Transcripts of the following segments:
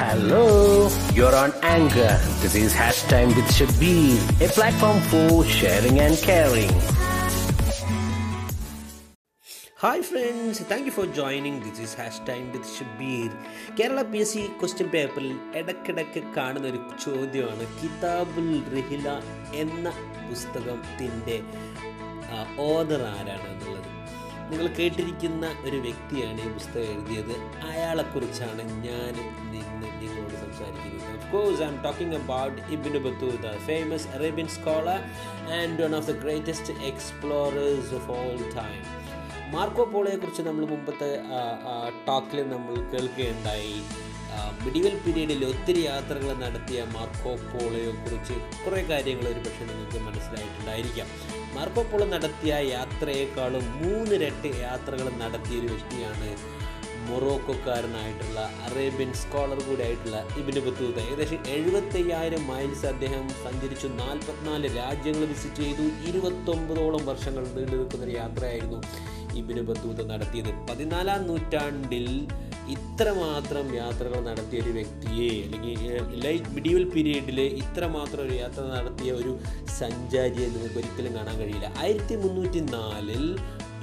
Hello, you're on Anger. This is Hash Time with Shabir, a platform for sharing and caring. Hi friends thank you for joining this is hash time with Shabeer Kerala P S C question പേപ്പറിൽ ഇടയ്ക്കിടയ്ക്ക് കാണുന്ന ഒരു ചോദ്യമാണ്. കിതാബുൽ റഹില എന്ന പുസ്തകത്തിന്റെ author ആരാണ് എന്നുള്ളത്? നിങ്ങൾ കേട്ടിരിക്കുന്ന ഒരു വ്യക്തിയാണ് ഈ പുസ്തകം എഴുതിയത്. അയാളെക്കുറിച്ചാണ് ഞാൻ നിന്ന് നിങ്ങളോട് സംസാരിക്കുന്നത്. Of course I'm talking about Ibn Battuta famous Arabian scholar and one of the greatest explorers of all time Marco പോളയെക്കുറിച്ച് നമ്മൾ മുമ്പത്തെ ടോക്കിൽ നമ്മൾ കേൾക്കുകയുണ്ടായി. മിഡിവൽ പീരീഡിൽ ഒത്തിരി യാത്രകൾ നടത്തിയ മാർക്കോ പോളയെക്കുറിച്ച് കുറേ കാര്യങ്ങൾ ഒരു പക്ഷേ നിങ്ങൾക്ക് മനസ്സിലായിട്ടുണ്ടായിരിക്കാം. പോളോ നടത്തിയ യാത്രയേക്കാളും മൂന്നിരട്ടി യാത്രകൾ നടത്തിയ ഒരു വ്യക്തിയാണ് മൊറോക്കോക്കാരനായിട്ടുള്ള അറേബ്യൻ സ്കോളർ കൂടി ആയിട്ടുള്ള ഇബിന് ഏകദേശം എഴുപത്തയ്യായിരം മൈൽസ് അദ്ദേഹം സഞ്ചരിച്ചു. നാൽപ്പത്തിനാല് രാജ്യങ്ങൾ വിസിറ്റ് ചെയ്തു. ഇരുപത്തൊമ്പതോളം വർഷങ്ങൾ നീണ്ടു നിൽക്കുന്നൊരു യാത്രയായിരുന്നു ഇബിന് ബത്തൂത നടത്തിയത്. പതിനാലാം നൂറ്റാണ്ടിൽ ഇത്രമാത്രം യാത്രകൾ നടത്തിയ ഒരു വ്യക്തിയെ അല്ലെങ്കിൽ ലൈറ്റ് മിഡീവൽ പീരീഡിൽ ഇത്രമാത്രം ഒരു യാത്ര നടത്തിയ ഒരു സഞ്ചാരിയെ നിങ്ങൾക്ക് ഒരിക്കലും കാണാൻ കഴിയില്ല. ആയിരത്തി മുന്നൂറ്റി നാലിൽ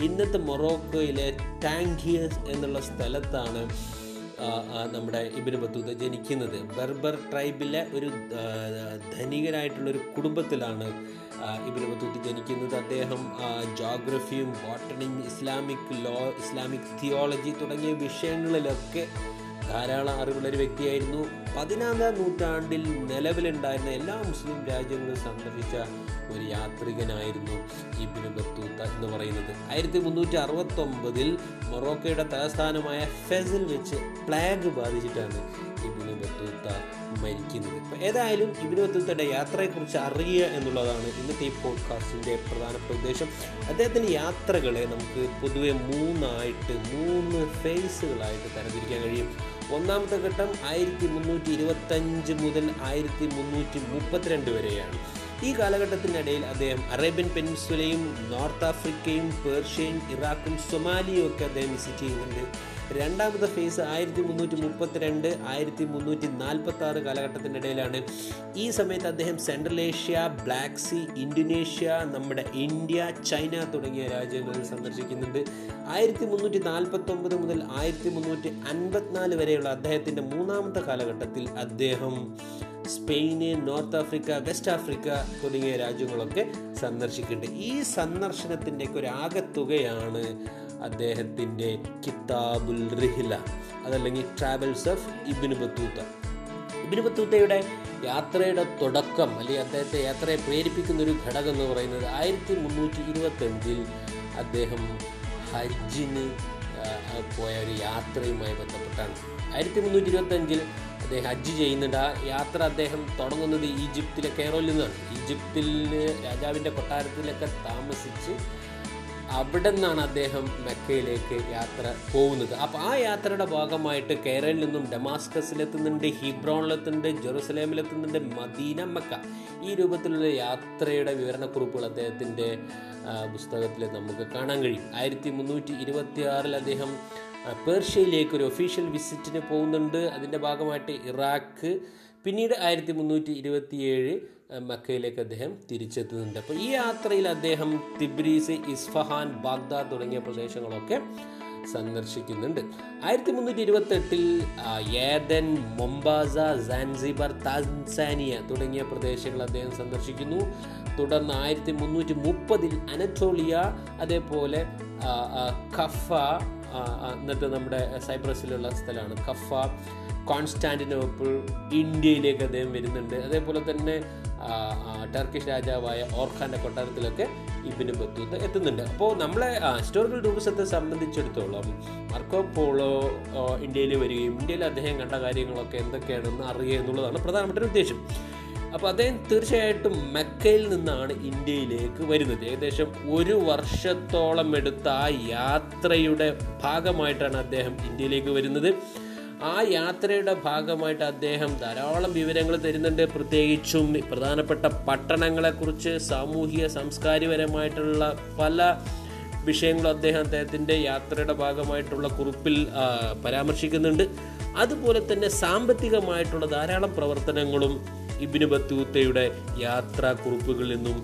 ഇന്നത്തെ മൊറോക്കോയിലെ ടാങ്കിയസ് എന്നുള്ള സ്ഥലത്താണ് നമ്മുടെ ഇബിന് ബത്തൂത്ത ജനിക്കുന്നത്. ബർബർ ട്രൈബിലെ ഒരു ധനികനായിട്ടുള്ളൊരു കുടുംബത്തിലാണ് ഇബിന് ബത്തൂത്ത് ജനിക്കുന്നത്. അദ്ദേഹം ജോഗ്രഫിയും ബോട്ടണിയും ഇസ്ലാമിക് ലോ ഇസ്ലാമിക് തിയോളജി തുടങ്ങിയ വിഷയങ്ങളിലൊക്കെ ധാരാളം അറിവുള്ള ഒരു വ്യക്തിയായിരുന്നു. പതിനാലാം നൂറ്റാണ്ടിൽ നിലവിലുണ്ടായിരുന്ന എല്ലാ മുസ്ലിം രാജ്യങ്ങളും സന്ദർശിച്ച ഒരു യാത്രികനായിരുന്നു ഇബിന് ബത്തൂത്ത എന്ന് പറയുന്നത്. ആയിരത്തി മുന്നൂറ്റി അറുപത്തൊമ്പതിൽ മൊറോക്കയുടെ തലസ്ഥാനമായ ഫെസിൽ വെച്ച് പ്ലാഗ് ബാധിച്ചിട്ടാണ് ഇബിന് ബത്തൂത്ത മരിക്കുന്നത്. അപ്പോൾ ഏതായാലും ഇബിന് ബത്തൂത്തയുടെ യാത്രയെക്കുറിച്ച് അറിയുക എന്നുള്ളതാണ് ഇന്നത്തെ ഈ പോഡ്കാസ്റ്റിന്റെ പ്രധാനപ്പെട്ട ഉദ്ദേശം. അദ്ദേഹത്തിന്റെ യാത്രകളെ നമുക്ക് പൊതുവെ മൂന്നായിട്ട് മൂന്ന് ഫേസുകളായിട്ട് തരംതിരിക്കാൻ കഴിയും. ഒന്നാമത്തെ ഘട്ടം ആയിരത്തി മുന്നൂറ്റി ഇരുപത്തഞ്ച് മുതൽ ആയിരത്തി മുന്നൂറ്റി മുപ്പത്തിരണ്ട് വരെയാണ്. ഈ കാലഘട്ടത്തിനിടയിൽ അദ്ദേഹം അറേബ്യൻ പെൻസുലയും നോർത്ത് ആഫ്രിക്കയും പേർഷ്യയും ഇറാഖും സൊമാലിയും ഒക്കെ അദ്ദേഹം വിസിറ്റ് ചെയ്യുന്നുണ്ട്. രണ്ടാമത്തെ ഫേസ് ആയിരത്തി മുന്നൂറ്റി മുപ്പത്തിരണ്ട് ആയിരത്തി മുന്നൂറ്റി നാൽപ്പത്തി ആറ് കാലഘട്ടത്തിനിടയിലാണ്. ഈ സമയത്ത് അദ്ദേഹം Central Asia Black Sea Indonesia നമ്മുടെ ഇന്ത്യ ചൈന തുടങ്ങിയ രാജ്യങ്ങളിൽ സന്ദർശിക്കുന്നുണ്ട്. ആയിരത്തി മുന്നൂറ്റി നാൽപ്പത്തൊമ്പത് മുതൽ ആയിരത്തി മുന്നൂറ്റി അൻപത്തിനാല് വരെയുള്ള അദ്ദേഹത്തിന്റെ മൂന്നാമത്തെ കാലഘട്ടത്തിൽ അദ്ദേഹം Spain north Africa west Africa തുടങ്ങിയ രാജ്യങ്ങളൊക്കെ സന്ദർശിക്കുന്നുണ്ട്. ഈ സന്ദർശനത്തിന്റെയൊക്കെ ഒരു ആകത്തുകയാണ് അദ്ദേഹത്തിന്റെ കിതാബുൽ റിഹില അതല്ലെങ്കിൽ travels of Ibn Battuta Ibn ബത്തൂത്തയുടെ യാത്രയുടെ തുടക്കം അല്ലെങ്കിൽ അദ്ദേഹത്തെ യാത്രയെ പ്രേരിപ്പിക്കുന്ന ഒരു ഘടകം എന്ന് പറയുന്നത് ആയിരത്തി മുന്നൂറ്റി ഇരുപത്തഞ്ചിൽ അദ്ദേഹം ഹജ്ജിന് പോയ ഒരു യാത്രയുമായി ബന്ധപ്പെട്ടാണ്. ആയിരത്തി മുന്നൂറ്റി ഇരുപത്തഞ്ചിൽ അദ്ദേഹം ഹജ്ജ് ചെയ്യുന്നുണ്ട്. ആ യാത്ര അദ്ദേഹം തുടങ്ങുന്നത് ഈജിപ്തിലെ കെയറോയിൽ നിന്നാണ്. ഈജിപ്തിൽ രാജാവിന്റെ കൊട്ടാരത്തിലൊക്കെ താമസിച്ച് അവിടെ നിന്നാണ് അദ്ദേഹം മെക്കയിലേക്ക് യാത്ര പോകുന്നത്. അപ്പോൾ ആ യാത്രയുടെ ഭാഗമായിട്ട് കേരളയിൽ നിന്നും ഡമാസ്കസിലെത്തുന്നുണ്ട് ഹിബ്രോണിലെത്തുന്നുണ്ട് ജെറുസലേമിലെത്തുന്നുണ്ട് മദീന മക്ക. ഈ രൂപത്തിലുള്ള യാത്രയുടെ വിവരണക്കുറിപ്പുകൾ അദ്ദേഹത്തിന്റെ പുസ്തകത്തിൽ നമുക്ക് കാണാൻ കഴിയും. ആയിരത്തി മുന്നൂറ്റി ഇരുപത്തി ആറിൽ അദ്ദേഹം പേർഷ്യയിലേക്ക് ഒരു ഒഫീഷ്യൽ വിസിറ്റിന് പോകുന്നുണ്ട്. അതിന്റെ ഭാഗമായിട്ട് ഇറാഖ് പിന്നീട് ആയിരത്തി മുന്നൂറ്റി ഇരുപത്തിയേഴ് മക്കയിലേക്ക് അദ്ദേഹം തിരിച്ചെത്തുന്നുണ്ട്. അപ്പോൾ ഈ യാത്രയിൽ അദ്ദേഹം തിബ്രീസ് ഇസ്ഫഹാൻ ബാഗ്ദാദ് തുടങ്ങിയ പ്രദേശങ്ങളൊക്കെ സന്ദർശിക്കുന്നുണ്ട്. ആയിരത്തി മുന്നൂറ്റി ഇരുപത്തെട്ടിൽ ഏദൻ മൊംബാസ സാൻസിബർ താൻസാനിയ തുടങ്ങിയ പ്രദേശങ്ങൾ അദ്ദേഹം സന്ദർശിക്കുന്നു. തുടർന്ന് ആയിരത്തി മുന്നൂറ്റി മുപ്പതിൽ അനറ്റോളിയ അതേപോലെ കഫ എന്നിട്ട് നമ്മുടെ സൈപ്രസിലുള്ള സ്ഥലമാണ്. കഫ കോൺസ്റ്റാന്റിനോപ്പിൾ ഇന്ത്യയിലേക്ക് അദ്ദേഹം വരുന്നുണ്ട്. അതേപോലെ തന്നെ ടർക്കിഷ് രാജാവായ ഓർഖാന്റെ കൊട്ടാരത്തിലൊക്കെ ഇബിന് ബത്തൂത്ത് എത്തുന്നുണ്ട്. അപ്പോൾ നമ്മളെ ഹിസ്റ്റോറിക്കൽ ടൂറിസത്തെ സംബന്ധിച്ചിടത്തോളം മാർക്കോ പോളോ ഇന്ത്യയിൽ വരികയും ഇന്ത്യയിൽ അദ്ദേഹം കണ്ട കാര്യങ്ങളൊക്കെ എന്തൊക്കെയാണെന്ന് അറിയുക എന്നുള്ളതാണ് പ്രധാനപ്പെട്ട ഒരു ഉദ്ദേശം. അപ്പോൾ അദ്ദേഹം തീർച്ചയായിട്ടും മെക്കയിൽ നിന്നാണ് ഇന്ത്യയിലേക്ക് വരുന്നത്. ഏകദേശം ഒരു വർഷത്തോളം എടുത്ത ആ യാത്രയുടെ ഭാഗമായിട്ടാണ് അദ്ദേഹം ഇന്ത്യയിലേക്ക് വരുന്നത്. ആ യാത്രയുടെ ഭാഗമായിട്ട് അദ്ദേഹം ധാരാളം വിവരങ്ങൾ തരുന്നുണ്ട്. പ്രത്യേകിച്ചും പ്രധാനപ്പെട്ട പട്ടണങ്ങളെക്കുറിച്ച് സാമൂഹിക സാംസ്കാരികപരമായിട്ടുള്ള പല വിഷയങ്ങളും അദ്ദേഹം അദ്ദേഹത്തിന്റെ യാത്രയുടെ ഭാഗമായിട്ടുള്ള കുറിപ്പിൽ പരാമർശിക്കുന്നുണ്ട്. അതുപോലെ തന്നെ സാമ്പത്തികമായിട്ടുള്ള ധാരാളം പ്രവർത്തനങ്ങളും ഇബിന് ബത്തൂത്തയുടെ യാത്രാക്കുറിപ്പുകളിൽ നിന്നും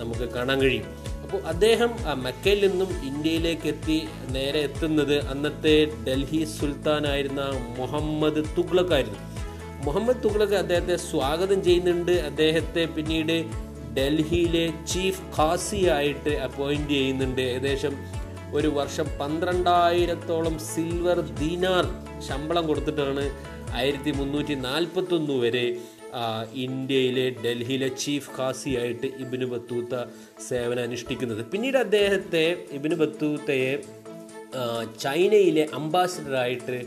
നമുക്ക് കാണാൻ കഴിയും. അപ്പോൾ അദ്ദേഹം മക്കയിൽ നിന്നും ഇന്ത്യയിലേക്ക് എത്തി നേരെ എത്തുന്നത് അന്നത്തെ ഡൽഹി സുൽത്താനായിരുന്ന മുഹമ്മദ് തുഗ്ലക് ആയിരുന്നു. മുഹമ്മദ് തുഗ്ലക് അദ്ദേഹത്തെ സ്വാഗതം ചെയ്യുന്നുണ്ട്. അദ്ദേഹത്തെ പിന്നീട് ഡൽഹിയിലെ ചീഫ് ഖാസി ആയിട്ട് അപ്പോയിന്റ് ചെയ്യുന്നുണ്ട്. ഏകദേശം ഒരു വർഷം പന്ത്രണ്ടായിരത്തോളം സിൽവർ ദീനാർ ശമ്പളം കൊടുത്തിട്ടാണ് ആയിരത്തി മുന്നൂറ്റി നാൽപ്പത്തൊന്ന് വരെ ഇന്ത്യയിലെ ഡൽഹിയിലെ ചീഫ് ഖാസിയായിട്ട് ഇബിന് ബത്തൂത്ത സേവനം അനുഷ്ഠിക്കുന്നത് പിന്നീട് അദ്ദേഹത്തെ ഇബിന് ബത്തൂത്തയെ ചൈനയിലെ അംബാസിഡറായിട്ട്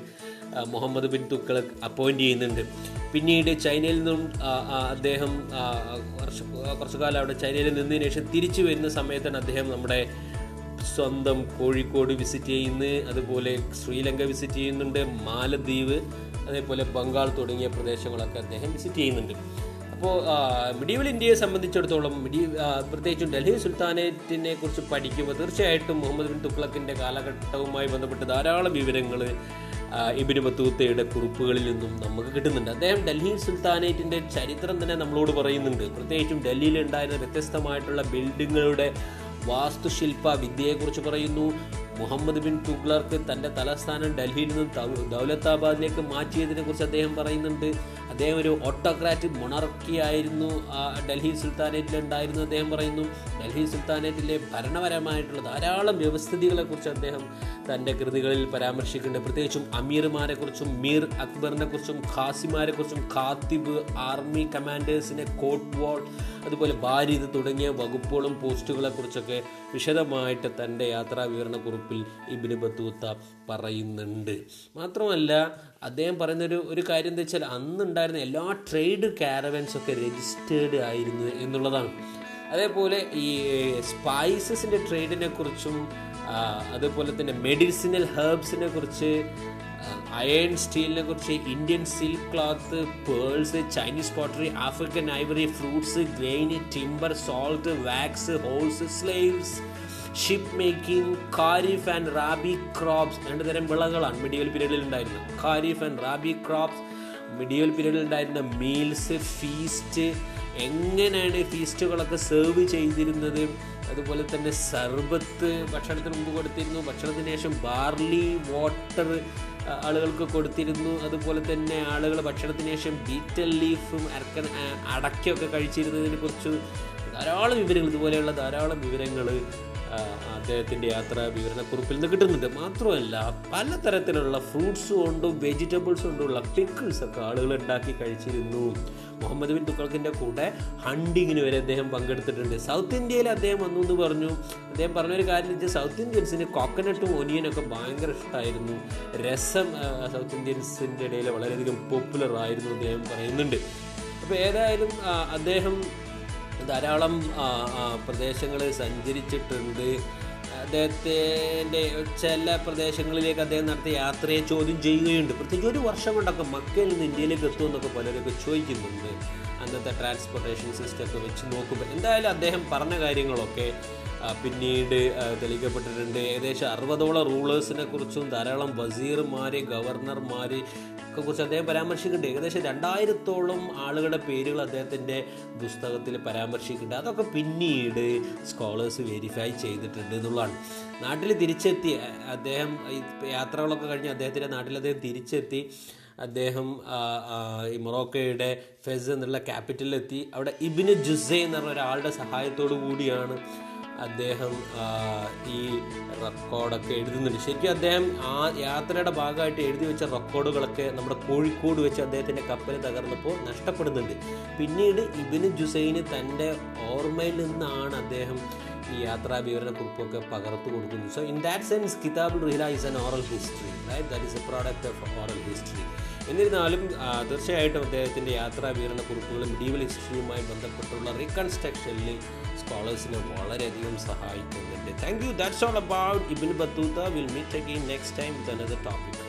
മുഹമ്മദ് ബിൻ തുക്കളക് അപ്പോയിന്റ് ചെയ്യുന്നുണ്ട്. പിന്നീട് ചൈനയിൽ നിന്നും അദ്ദേഹം കുറച്ച് കുറച്ചു കാലം അവിടെ ചൈനയിൽ നിന്നതിന് ശേഷം തിരിച്ചു വരുന്ന സമയത്താണ് അദ്ദേഹം നമ്മുടെ സ്വന്തം കോഴിക്കോട് വിസിറ്റ് ചെയ്യുന്നത്. അതുപോലെ ശ്രീലങ്ക വിസിറ്റ് ചെയ്യുന്നുണ്ട്. മാലദ്വീപ് അതേപോലെ ബംഗാൾ തുടങ്ങിയ പ്രദേശങ്ങളൊക്കെ അദ്ദേഹം വിസിറ്റ് ചെയ്യുന്നുണ്ട്. അപ്പോൾ മിഡീവൽ ഇന്ത്യയെ സംബന്ധിച്ചിടത്തോളം മിഡീ പ്രത്യേകിച്ചും ഡൽഹി സുൽത്താനേറ്റിനെ കുറിച്ച് പഠിക്കുമ്പോൾ തീർച്ചയായിട്ടും മുഹമ്മദ് ബിൻ തുഗ്ലക്കിന്റെ കാലഘട്ടവുമായി ബന്ധപ്പെട്ട് ധാരാളം വിവരങ്ങൾ ഇബിന് ബത്തൂത്തയുടെ കുറിപ്പുകളിൽ നിന്നും നമുക്ക് കിട്ടുന്നുണ്ട്. അദ്ദേഹം ഡൽഹി സുൽത്താനേറ്റിന്റെ ചരിത്രം തന്നെ നമ്മളോട് പറയുന്നുണ്ട്. പ്രത്യേകിച്ചും ഡൽഹിയിൽ ഉണ്ടായിരുന്ന വ്യത്യസ്തമായിട്ടുള്ള ബിൽഡിങ്ങുകളുടെ വാസ്തുശില്പ വിദ്യയെക്കുറിച്ച് പറയുന്നു. മുഹമ്മദ് ബിൻ തുഗ്ലർക്ക് തന്റെ തലസ്ഥാനം ഡൽഹിയിൽ നിന്നും ദൗലത്താബാദിലേക്ക് മാറ്റിയതിനെ കുറിച്ച് അദ്ദേഹം പറയുന്നുണ്ട്. അദ്ദേഹം ഒരു ഓട്ടോക്രാറ്റ് മൊണർക്കി ആയിരുന്നു ഡൽഹി സുൽത്താനേറ്റിൽ ഉണ്ടായിരുന്നു അദ്ദേഹം പറയുന്നു. ഡൽഹി സുൽത്താനേറ്റിലെ ഭരണപരമായിട്ടുള്ള ധാരാളം വ്യവസ്ഥിതികളെ കുറിച്ച് അദ്ദേഹം തന്റെ കൃതികളിൽ പരാമർശിക്കുന്നുണ്ട്. പ്രത്യേകിച്ചും അമീർമാരെക്കുറിച്ചും മീർ അക്ബറിനെക്കുറിച്ചും കുറിച്ചും ഖാസിമാരെ കുറിച്ചും ഖാത്തിബ് ആർമി കമാൻഡേഴ്സിനെ കോട്ട് വാൾ അതുപോലെ ബാരിദ് തുടങ്ങിയ വകുപ്പുകളും പോസ്റ്റുകളെക്കുറിച്ചൊക്കെ വിശദമായിട്ട് തന്റെ യാത്രാ വിവരണ കുറിപ്പിൽ ഇബിന് ബത്തൂത്ത പറയുന്നുണ്ട്. മാത്രമല്ല അദ്ദേഹം പറയുന്നൊരു ഒരു കാര്യം എന്താ വെച്ചാൽ അന്നുണ്ടായിരുന്ന എല്ലാ ട്രേഡ് കാരവൻസ് ഒക്കെ രജിസ്റ്റേർഡ് ആയിരുന്നു എന്നുള്ളതാണ്. അതേപോലെ ഈ സ്പൈസസിന്റെ ട്രേഡിനെ കുറിച്ചും അതേപോലെ തന്നെ മെഡിസിനൽ ഹെർബ്സിനെ കുറിച്ച് അയൺ സ്റ്റീലിനെ കുറിച്ച് Indian silk cloth pearls Chinese pottery African ivory fruits grain timber salt wax horses slaves ship making kharif and rabi crops രണ്ട് തരം വിളകളാണ് മെഡിയൽ പീരീഡിൽ ഉണ്ടായിരുന്നത്. Kharif and rabi crops medieval പീരീഡിൽ ഉണ്ടായിരുന്ന മീൽസ് ഫീസ്റ്റ് എങ്ങനെയാണ് ഫീസ്റ്റുകളൊക്കെ സെർവ് ചെയ്തിരുന്നത്? അതുപോലെ തന്നെ സർബത്ത് ഭക്ഷണത്തിന് മുമ്പ് കൊടുത്തിരുന്നു. ഭക്ഷണത്തിന് ശേഷം ബാർലി വാട്ടർ ആളുകൾക്ക് കൊടുത്തിരുന്നു. അതുപോലെ തന്നെ ആളുകൾ ഭക്ഷണത്തിന് ശേഷം ബീറ്റൽ ലീഫും അരക്കൻ അടയ്ക്കൊക്കെ കഴിച്ചിരുന്നതിനെ കുറിച്ച് ധാരാളം വിവരങ്ങൾ ഇതുപോലെയുള്ള ധാരാളം വിവരങ്ങൾ അദ്ദേഹത്തിന്റെ യാത്രാ വിവരണക്കുറിപ്പിൽ നിന്ന് കിട്ടുന്നുണ്ട്. മാത്രമല്ല പലതരത്തിലുള്ള ഫ്രൂട്ട്സ് കൊണ്ടും വെജിറ്റബിൾസ് കൊണ്ടുള്ള പിക്കിൾസ് ഒക്കെ ആളുകൾ ഉണ്ടാക്കി കഴിച്ചിരുന്നു. മുഹമ്മദ് ബിൻ തുക്കൾക്കിന്റെ കൂടെ ഹണ്ടിങ്ങിന് വരെ അദ്ദേഹം പങ്കെടുത്തിട്ടുണ്ട്. സൗത്ത് ഇന്ത്യയിൽ അദ്ദേഹം വന്നു എന്ന് പറഞ്ഞു. അദ്ദേഹം പറഞ്ഞൊരു കാര്യം വെച്ചാൽ സൗത്ത് ഇന്ത്യൻസിന് കോക്കനട്ടും ഒനിയനൊക്കെ ഭയങ്കര ഇഷ്ടമായിരുന്നു രസം സൗത്ത് ഇന്ത്യൻസിന്റെ ഇടയിൽ വളരെയധികം പോപ്പുലർ ആയിരുന്നു അദ്ദേഹം പറയുന്നുണ്ട്. അപ്പോൾ ഏതായാലും അദ്ദേഹം ധാരാളം പ്രദേശങ്ങൾ സഞ്ചരിച്ചിട്ടുണ്ട്. അദ്ദേഹത്തിന്റെ ചില പ്രദേശങ്ങളിലേക്ക് അദ്ദേഹം നടത്തിയ യാത്രയെ ചോദ്യം ചെയ്യുകയുണ്ട്. പ്രത്യേകിച്ച് ഒരു വർഷം കൊണ്ടൊക്കെ മക്കയിൽ നിന്ന് ഇന്ത്യയിലേക്ക് എത്തുമെന്നൊക്കെ പലരൊക്കെ ചോദിക്കുന്നുണ്ട്. അന്നത്തെ ട്രാൻസ്പോർട്ടേഷൻ സിസ്റ്റമൊക്കെ വെച്ച് നോക്കുമ്പോൾ എന്തായാലും അദ്ദേഹം പറഞ്ഞ കാര്യങ്ങളൊക്കെ പിന്നീട് തെളിയിക്കപ്പെട്ടിട്ടുണ്ട്. ഏകദേശം അറുപതോളം റൂളേഴ്സിനെ കുറിച്ചും ധാരാളം വസീർമാർ ഗവർണർമാർ ഒക്കെ കുറിച്ച് അദ്ദേഹം പരാമർശിക്കുന്നുണ്ട്. ഏകദേശം രണ്ടായിരത്തോളം ആളുകളുടെ പേരുകൾ അദ്ദേഹത്തിന്റെ പുസ്തകത്തിൽ പരാമർശിക്കുന്നുണ്ട്. അതൊക്കെ പിന്നീട് സ്കോളേഴ്സ് വെരിഫൈ ചെയ്തിട്ടുണ്ട് എന്നുള്ളതാണ്. നാട്ടിൽ തിരിച്ചെത്തി അദ്ദേഹം യാത്രകളൊക്കെ കഴിഞ്ഞ് അദ്ദേഹത്തിന്റെ നാട്ടിൽ അദ്ദേഹം തിരിച്ചെത്തി. അദ്ദേഹം ഈ മൊറോക്കോയുടെ ഫെസ് എന്നുള്ള ക്യാപിറ്റലിലെത്തി അവിടെ ഇബിന് ജുസെ എന്ന് പറഞ്ഞ ഒരാളുടെ സഹായത്തോടു കൂടിയാണ് അദ്ദേഹം ഈ റെക്കോർഡൊക്കെ എഴുതുന്നുണ്ട്. ശരിക്കും അദ്ദേഹം ആ യാത്രയുടെ ഭാഗമായിട്ട് എഴുതി വെച്ച റെക്കോർഡുകളൊക്കെ നമ്മുടെ കോഴിക്കോട് വെച്ച് അദ്ദേഹത്തിന്റെ കപ്പൽ തകർന്നപ്പോൾ നഷ്ടപ്പെടുന്നുണ്ട്. പിന്നീട് ഇബിന് ജുസൈന് തന്റെ ഓർമ്മയിൽ നിന്നാണ് അദ്ദേഹം ഈ യാത്രാ വിവരണ കുറിപ്പൊക്കെ പകർത്തു കൊടുക്കുന്നത്. So in that sense Kitabul Rihla is an oral history right that is a product of oral history എന്നിരുന്നാലും തീർച്ചയായിട്ടും അദ്ദേഹത്തിന്റെ യാത്രാ വിവരണ കുറിപ്പുകളും മിഡീവൽ ഹിസ്റ്ററിയുമായി ബന്ധപ്പെട്ടുള്ള റീകൺസ്ട്രക്ഷനിൽ സ്കോളേഴ്സിനെ വളരെയധികം സഹായിക്കുന്നുണ്ട്. Thank you that's all about Ibn Battuta will meet again next time with topic